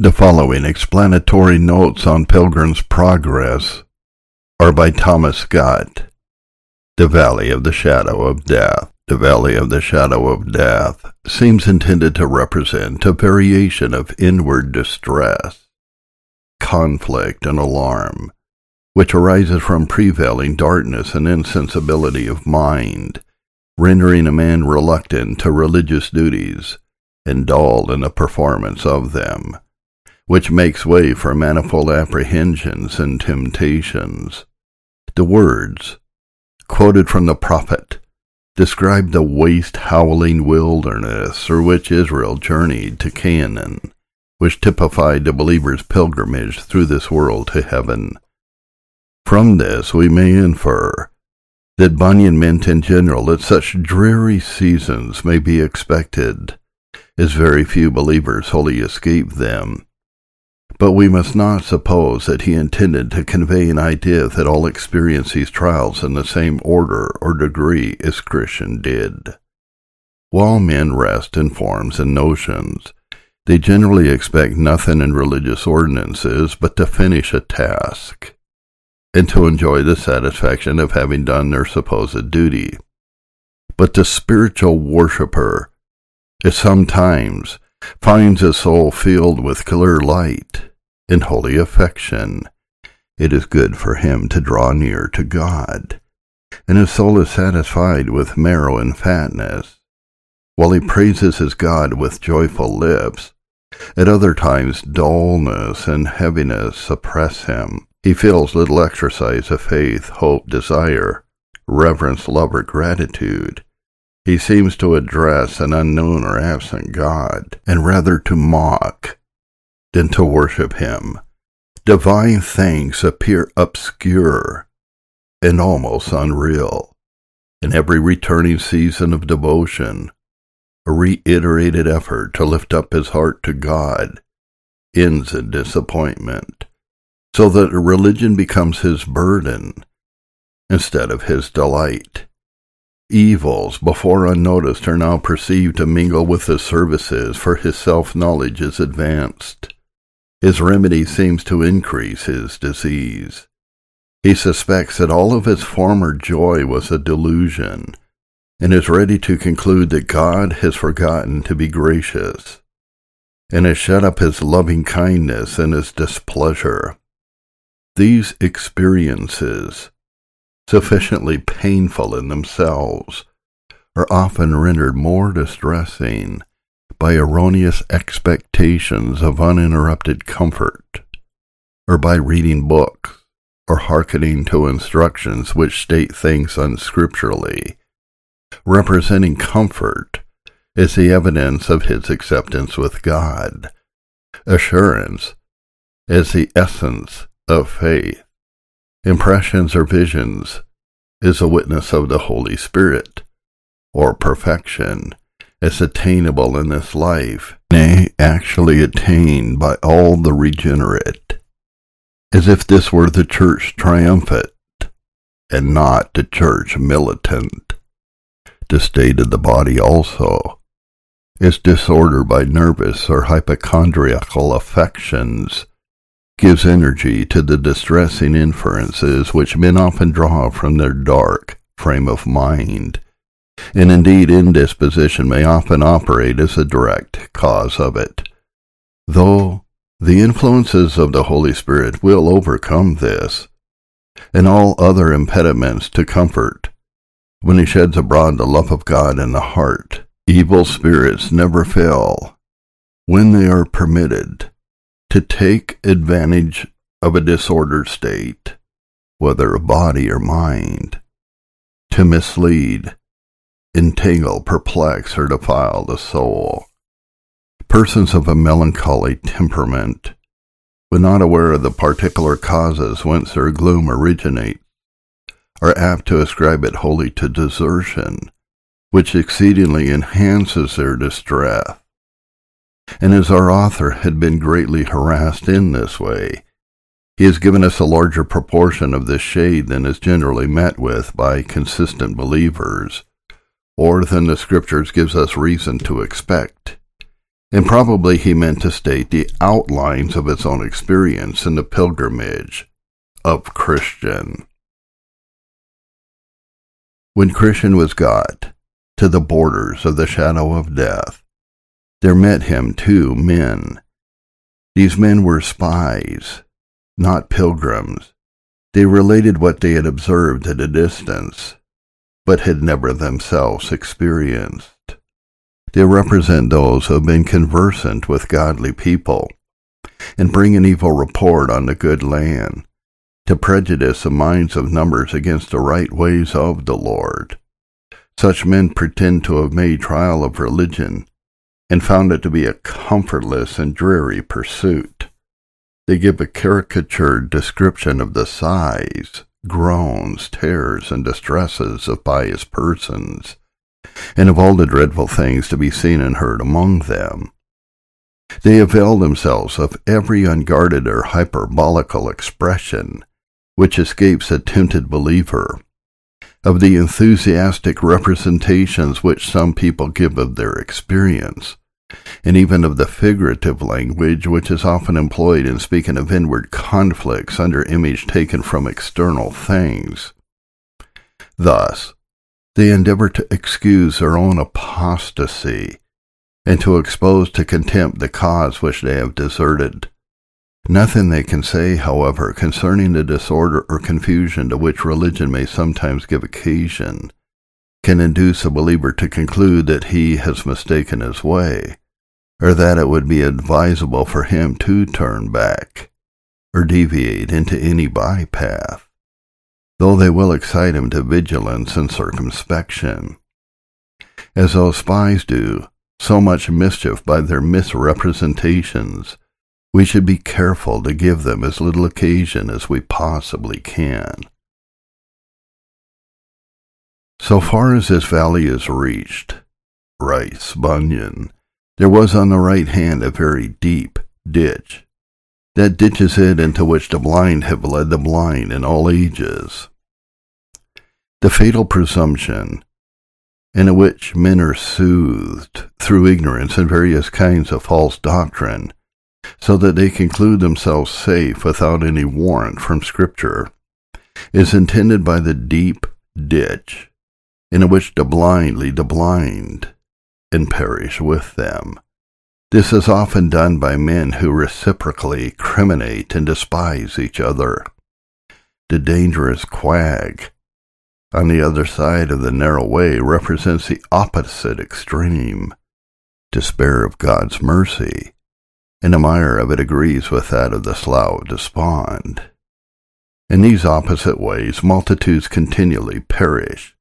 The following explanatory notes on Pilgrim's Progress are by Thomas Scott. The Valley of the Shadow of Death. The Valley of the Shadow of Death seems intended to represent a variation of inward distress, conflict, and alarm, which arises from prevailing darkness and insensibility of mind, rendering a man reluctant to religious duties and dull in the performance of them which makes way for manifold apprehensions and temptations. The words, quoted from the prophet, describe the waste howling wilderness through which Israel journeyed to Canaan, which typified the believer's pilgrimage through this world to heaven. From this we may infer that Bunyan meant in general that such dreary seasons may be expected, as very few believers wholly escape them but we must not suppose that he intended to convey an idea that all experience these trials in the same order or degree as Christian did. While men rest in forms and notions, they generally expect nothing in religious ordinances but to finish a task, and to enjoy the satisfaction of having done their supposed duty. But the spiritual worshipper is sometimes finds a soul filled with clear light and holy affection. It is good for him to draw near to God, and his soul is satisfied with marrow and fatness. While he praises his God with joyful lips, at other times dullness and heaviness oppress him. He feels little exercise of faith, hope, desire, reverence, love, or gratitude. He seems to address an unknown or absent God, and rather to mock than to worship him. Divine things appear obscure and almost unreal. In every returning season of devotion, a reiterated effort to lift up his heart to God ends in disappointment, so that religion becomes his burden instead of his delight. Evils, before unnoticed, are now perceived to mingle with his services, for his self knowledge is advanced. His remedy seems to increase his disease. He suspects that all of his former joy was a delusion, and is ready to conclude that God has forgotten to be gracious, and has shut up his loving kindness in his displeasure. These experiences, sufficiently painful in themselves, are often rendered more distressing by erroneous expectations of uninterrupted comfort, or by reading books, or hearkening to instructions which state things unscripturally, representing comfort is the evidence of his acceptance with God, assurance is the essence of faith, impressions or visions is a witness of the Holy Spirit, or perfection. As attainable in this life, nay, actually attained by all the regenerate, as if this were the church triumphant and not the church militant. The state of the body also is disorder by nervous or hypochondriacal affections gives energy to the distressing inferences which men often draw from their dark frame of mind and indeed indisposition may often operate as a direct cause of it. Though the influences of the Holy Spirit will overcome this and all other impediments to comfort when he sheds abroad the love of God in the heart. Evil spirits never fail when they are permitted to take advantage of a disordered state, whether of body or mind, to mislead entangle, perplex, or defile the soul. Persons of a melancholy temperament, when not aware of the particular causes whence their gloom originates, are apt to ascribe it wholly to desertion, which exceedingly enhances their distress. And as our author had been greatly harassed in this way, he has given us a larger proportion of this shade than is generally met with by consistent believers or than the Scriptures gives us reason to expect. and probably he meant to state the outlines of his own experience in the pilgrimage of Christian. When Christian was got to the borders of the shadow of death, there met him two men. These men were spies, not pilgrims. They related what they had observed at a distance, but had never themselves experienced. They represent those who have been conversant with godly people and bring an evil report on the good land to prejudice the minds of numbers against the right ways of the Lord. Such men pretend to have made trial of religion and found it to be a comfortless and dreary pursuit. They give a caricatured description of the sighs, groans, tears, and distresses of pious persons, and of all the dreadful things to be seen and heard among them. They avail themselves of every unguarded or hyperbolical expression which escapes a tempted believer, of the enthusiastic representations which some people give of their experience, and even of the figurative language which is often employed in speaking of inward conflicts under image taken from external things. Thus, they endeavor to excuse their own apostasy and to expose to contempt the cause which they have deserted. Nothing they can say, however, concerning the disorder or confusion to which religion may sometimes give occasion, can induce a believer to conclude that he has mistaken his way, or that it would be advisable for him to turn back, or deviate into any bypath, though they will excite him to vigilance and circumspection. As those spies do so much mischief by their misrepresentations, we should be careful to give them as little occasion as we possibly can. So far as this valley is reached, writes Bunyan, there was on the right hand a very deep ditch. That ditch is it into which the blind have led the blind in all ages. The fatal presumption in which men are soothed through ignorance and various kinds of false doctrine, so that they conclude themselves safe without any warrant from Scripture, is intended by the deep ditch in which the blind lead the blind and perish with them. This is often done by men who reciprocally criminate and despise each other. The dangerous quag on the other side of the narrow way represents the opposite extreme, despair of God's mercy, and the mire of it agrees with that of the slough of despond. In these opposite ways multitudes continually perish,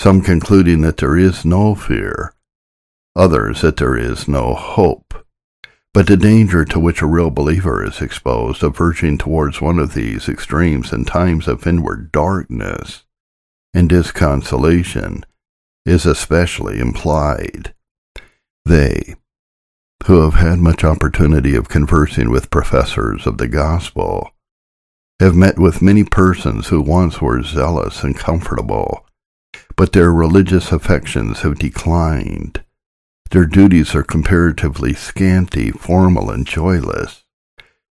some concluding that there is no fear, others that there is no hope. But the danger to which a real believer is exposed of verging towards one of these extremes in times of inward darkness and disconsolation is especially implied. They, who have had much opportunity of conversing with professors of the gospel, have met with many persons who once were zealous and comfortable, but their religious affections have declined. Their duties are comparatively scanty, formal, and joyless.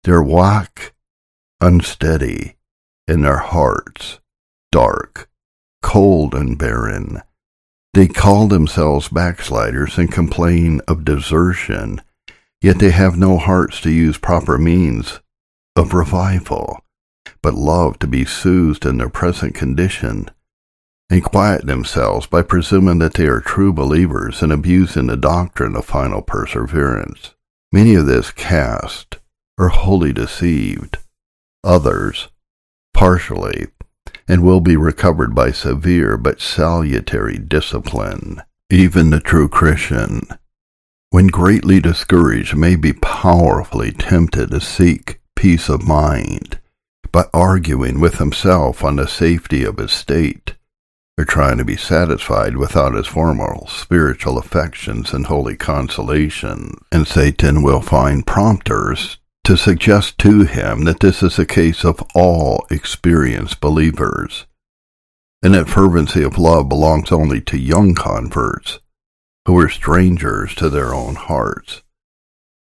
Their walk unsteady, and their hearts dark, cold, and barren. They call themselves backsliders and complain of desertion, yet they have no hearts to use proper means of revival, but love to be soothed in their present condition and quiet themselves by presuming that they are true believers and abusing the doctrine of final perseverance. Many of this cast are wholly deceived, others partially, and will be recovered by severe but salutary discipline. Even the true Christian, when greatly discouraged, may be powerfully tempted to seek peace of mind by arguing with himself on the safety of his state or trying to be satisfied without his formal spiritual affections and holy consolation, and Satan will find prompters to suggest to him that this is a case of all experienced believers, and that fervency of love belongs only to young converts who are strangers to their own hearts.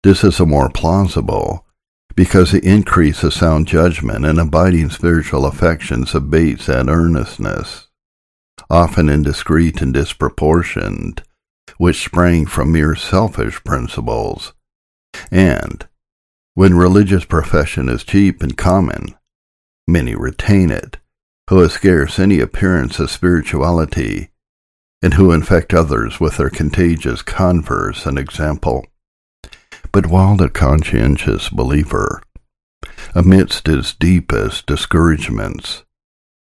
This is a more plausible, because the increase of sound judgment and abiding spiritual affections abates that earnestness, often indiscreet and disproportioned, which sprang from mere selfish principles. And, when religious profession is cheap and common, many retain it, who have scarce any appearance of spirituality, and who infect others with their contagious converse and example. But while the conscientious believer, amidst his deepest discouragements,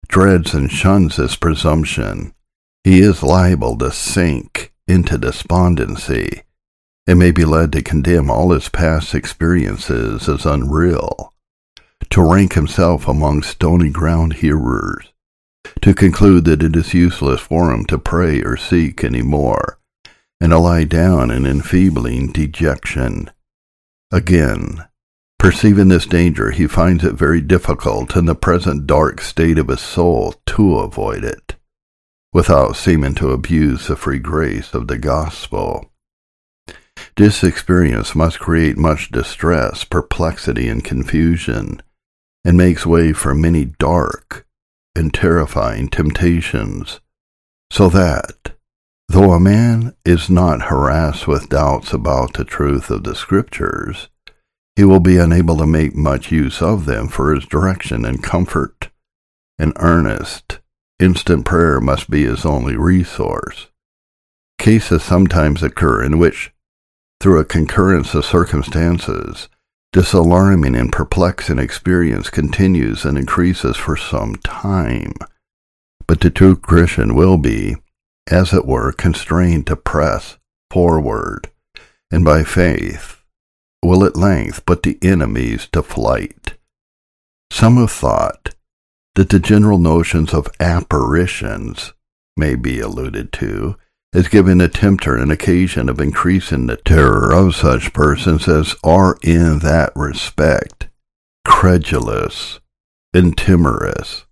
dreads and shuns his presumption, he is liable to sink into despondency and may be led to condemn all his past experiences as unreal, to rank himself among stony ground hearers, to conclude that it is useless for him to pray or seek any more, and to lie down in enfeebling dejection. Again, perceiving this danger, he finds it very difficult in the present dark state of his soul to avoid it, without seeming to abuse the free grace of the gospel. This experience must create much distress, perplexity, and confusion, and makes way for many dark and terrifying temptations, so that, though a man is not harassed with doubts about the truth of the Scriptures, he will be unable to make much use of them for his direction and comfort. An earnest, instant prayer must be his only resource. Cases sometimes occur in which, through a concurrence of circumstances, this alarming and perplexing experience continues and increases for some time. But the true Christian will be, as it were, constrained to press forward, and by faith will at length put the enemies to flight. Some have thought that the general notions of apparitions may be alluded to as giving the tempter an occasion of increasing the terror of such persons as are in that respect credulous and timorous.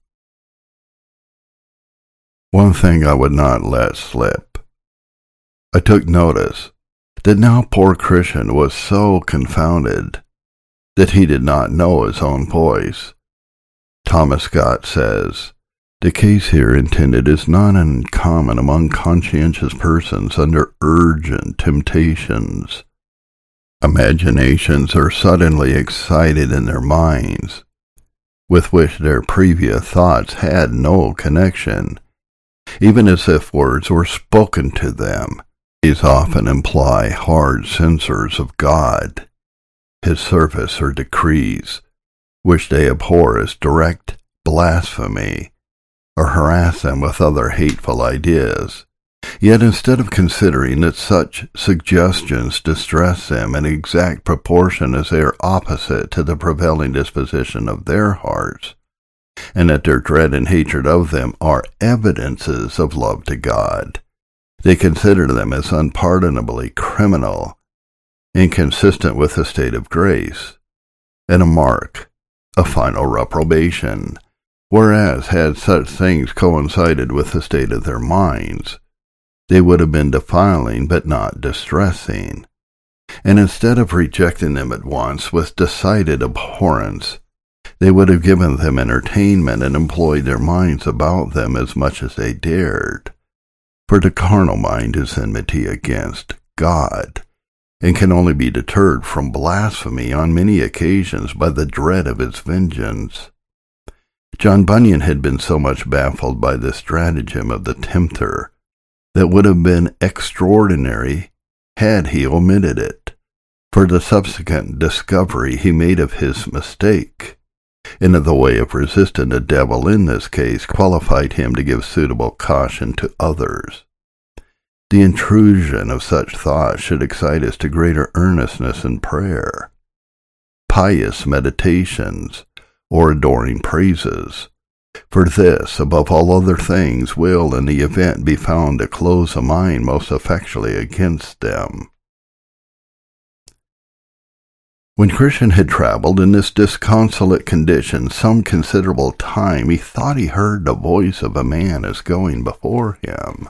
One thing I would not let slip. I took notice that now poor Christian was so confounded that he did not know his own voice. Thomas Scott says, the case here intended is not uncommon among conscientious persons under urgent temptations. Imaginations are suddenly excited in their minds, with which their previous thoughts had no connection, even as if words were spoken to them. These often imply hard censures of God, his service or decrees, which they abhor as direct blasphemy or harass them with other hateful ideas. Yet instead of considering that such suggestions distress them in exact proportion as they are opposite to the prevailing disposition of their hearts, and that their dread and hatred of them are evidences of love to God, they consider them as unpardonably criminal, inconsistent with the state of grace, and a mark of final reprobation Whereas, had such things coincided with the state of their minds, they would have been defiling but not distressing. And instead of rejecting them at once with decided abhorrence, they would have given them entertainment and employed their minds about them as much as they dared. For the carnal mind is enmity against God, and can only be deterred from blasphemy on many occasions by the dread of its vengeance. John Bunyan had been so much baffled by this stratagem of the tempter that would have been extraordinary had he omitted it, for the subsequent discovery he made of his mistake, and of the way of resisting the devil in this case qualified him to give suitable caution to others. The intrusion of such thoughts should excite us to greater earnestness in prayer. Pious meditations or adoring praises. For this, above all other things, will in the event be found to close a mind most effectually against them. When Christian had traveled in this disconsolate condition some considerable time, he thought he heard the voice of a man as going before him.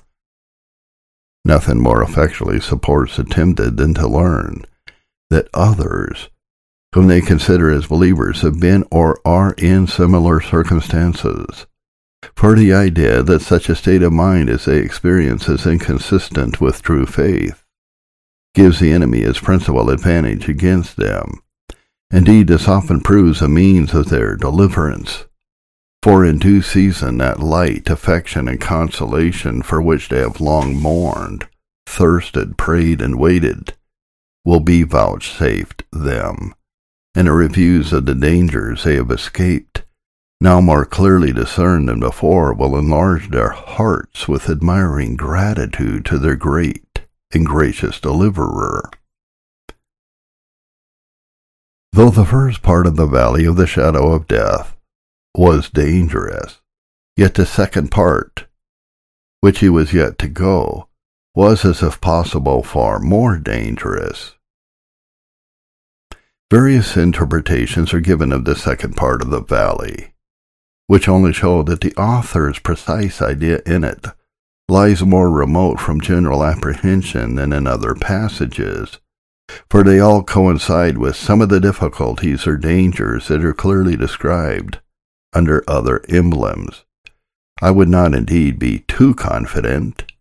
Nothing more effectually supports the tempted than to learn that others, whom they consider as believers, have been or are in similar circumstances. For the idea that such a state of mind as they experience is inconsistent with true faith gives the enemy his principal advantage against them. Indeed, this often proves a means of their deliverance. For in due season that light, affection, and consolation for which they have long mourned, thirsted, prayed, and waited, will be vouchsafed them, and the reviews of the dangers they have escaped, now more clearly discerned than before, will enlarge their hearts with admiring gratitude to their great and gracious deliverer. Though the first part of the valley of the shadow of death was dangerous, yet the second part, which he was yet to go, was as if possible far more dangerous. Various interpretations are given of the second part of the valley, which only show that the author's precise idea in it lies more remote from general apprehension than in other passages, for they all coincide with some of the difficulties or dangers that are clearly described under other emblems. I would not indeed be too confident,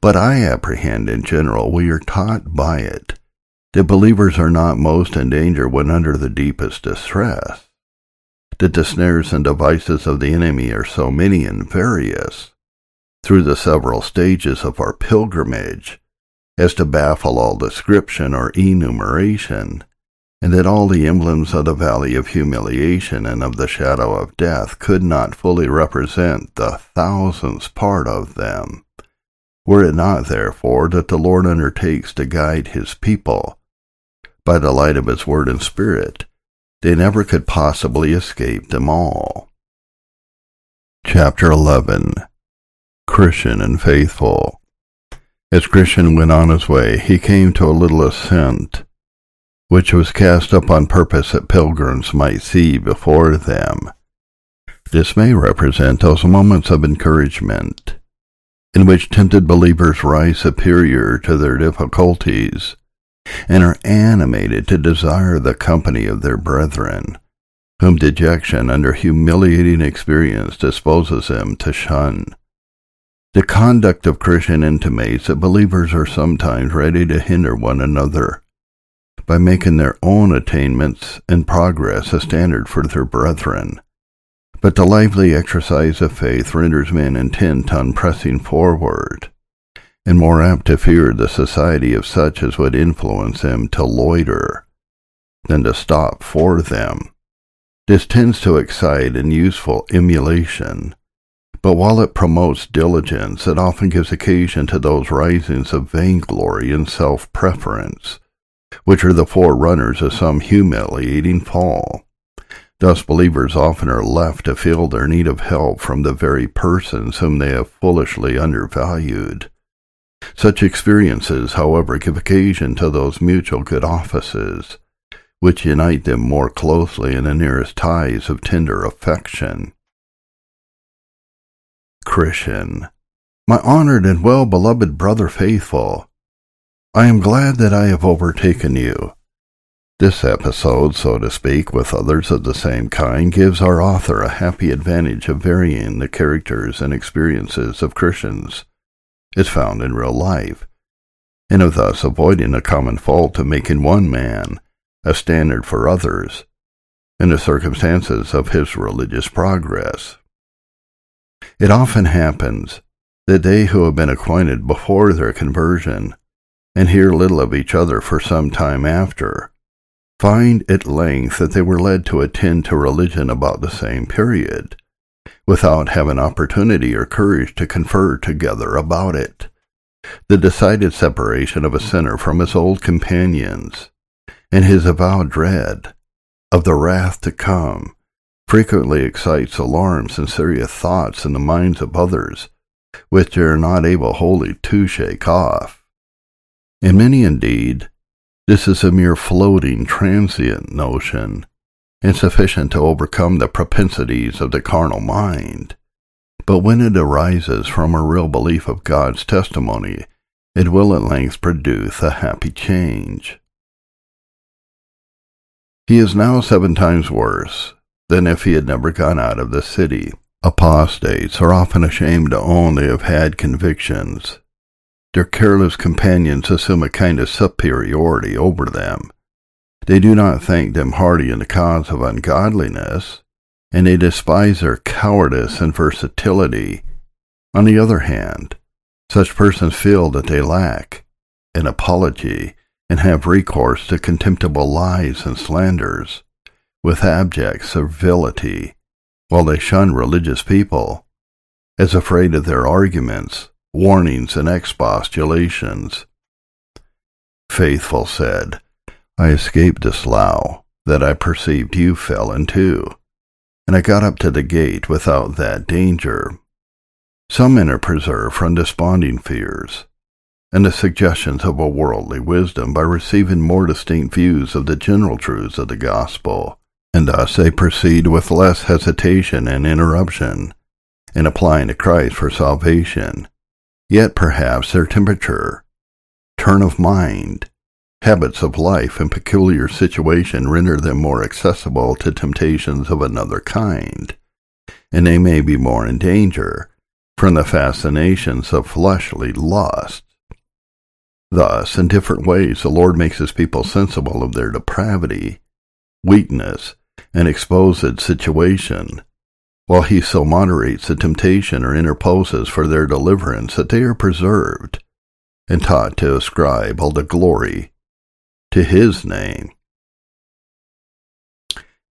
but I apprehend in general we are taught by it that believers are not most in danger when under the deepest distress, that the snares and devices of the enemy are so many and various through the several stages of our pilgrimage as to baffle all description or enumeration, and that all the emblems of the valley of humiliation and of the shadow of death could not fully represent the thousandth part of them. Were it not, therefore, that the Lord undertakes to guide his people by the light of his word and spirit, they never could possibly escape them all. Chapter 11 Christian and Faithful As Christian went on his way, he came to a little ascent, which was cast up on purpose that pilgrims might see before them. This may represent those moments of encouragement in which tempted believers rise superior to their difficulties and are animated to desire the company of their brethren, whom dejection under humiliating experience disposes them to shun. The conduct of Christian intimates that believers are sometimes ready to hinder one another by making their own attainments and progress a standard for their brethren. But the lively exercise of faith renders men intent on pressing forward and more apt to fear the society of such as would influence them to loiter than to stop for them. This tends to excite an useful emulation, but while it promotes diligence, it often gives occasion to those risings of vainglory and self-preference, which are the forerunners of some humiliating fall. Thus believers often are left to feel their need of help from the very persons whom they have foolishly undervalued. Such experiences, however, give occasion to those mutual good offices, which unite them more closely in the nearest ties of tender affection. Christian, my honored and well beloved brother faithful, I am glad that I have overtaken you. This episode, so to speak, with others of the same kind, gives our author a happy advantage of varying the characters and experiences of Christians is found in real life, and of thus avoiding a common fault of making one man a standard for others in the circumstances of his religious progress. It often happens that they who have been acquainted before their conversion and hear little of each other for some time after, find at length that they were led to attend to religion about the same period, without having opportunity or courage to confer together about it. The decided separation of a sinner from his old companions, and his avowed dread of the wrath to come, frequently excites alarms and serious thoughts in the minds of others, which they are not able wholly to shake off. In many, indeed, this is a mere floating, transient notion, insufficient to overcome the propensities of the carnal mind. But when it arises from a real belief of God's testimony, it will at length produce a happy change. He is now seven times worse than if he had never gone out of the city. Apostates are often ashamed to own they have had convictions. Their careless companions assume a kind of superiority over them. They do not think them hardy in the cause of ungodliness, and they despise their cowardice and versatility. On the other hand, such persons feel that they lack an apology and have recourse to contemptible lies and slanders with abject servility, while they shun religious people, as afraid of their arguments, warnings, and expostulations. Faithful said, I escaped the slough that I perceived you fell into, and I got up to the gate without that danger. Some men are preserved from desponding fears and the suggestions of a worldly wisdom by receiving more distinct views of the general truths of the gospel and thus they proceed with less hesitation and interruption in applying to Christ for salvation. Yet perhaps their temperature, turn of mind, habits of life, and peculiar situation render them more accessible to temptations of another kind, and they may be more in danger from the fascinations of fleshly lust. Thus, in different ways, the Lord makes his people sensible of their depravity, weakness, and exposed situation, while he so moderates the temptation or interposes for their deliverance that they are preserved and taught to ascribe all the glory to his name.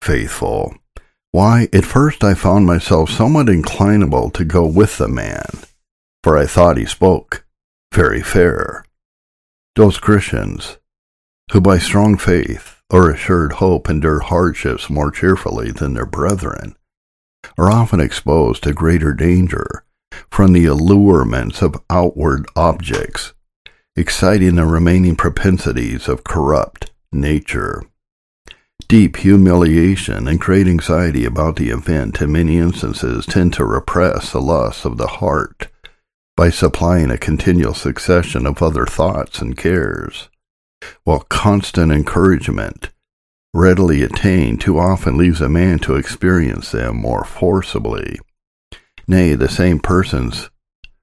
Faithful. Why, at first I found myself somewhat inclinable to go with the man, for I thought he spoke very fair. Those Christians, who by strong faith or assured hope endure hardships more cheerfully than their brethren, are often exposed to greater danger from the allurements of outward objects, exciting the remaining propensities of corrupt nature. Deep humiliation and great anxiety about the event in many instances tend to repress the lusts of the heart by supplying a continual succession of other thoughts and cares while constant encouragement, readily attained, too often leaves a man to experience them more forcibly. Nay, the same persons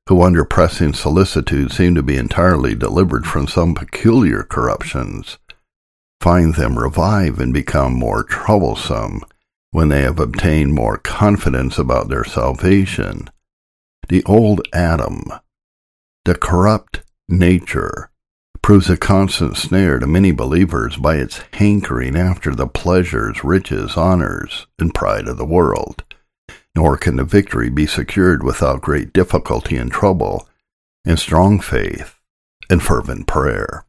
who under pressing solicitude seem to be entirely delivered from some peculiar corruptions, find them revive and become more troublesome when they have obtained more confidence about their salvation. The old Adam, the corrupt nature, proves a constant snare to many believers by its hankering after the pleasures, riches, honors, and pride of the world. Nor can the victory be secured without great difficulty and trouble, and strong faith and fervent prayer.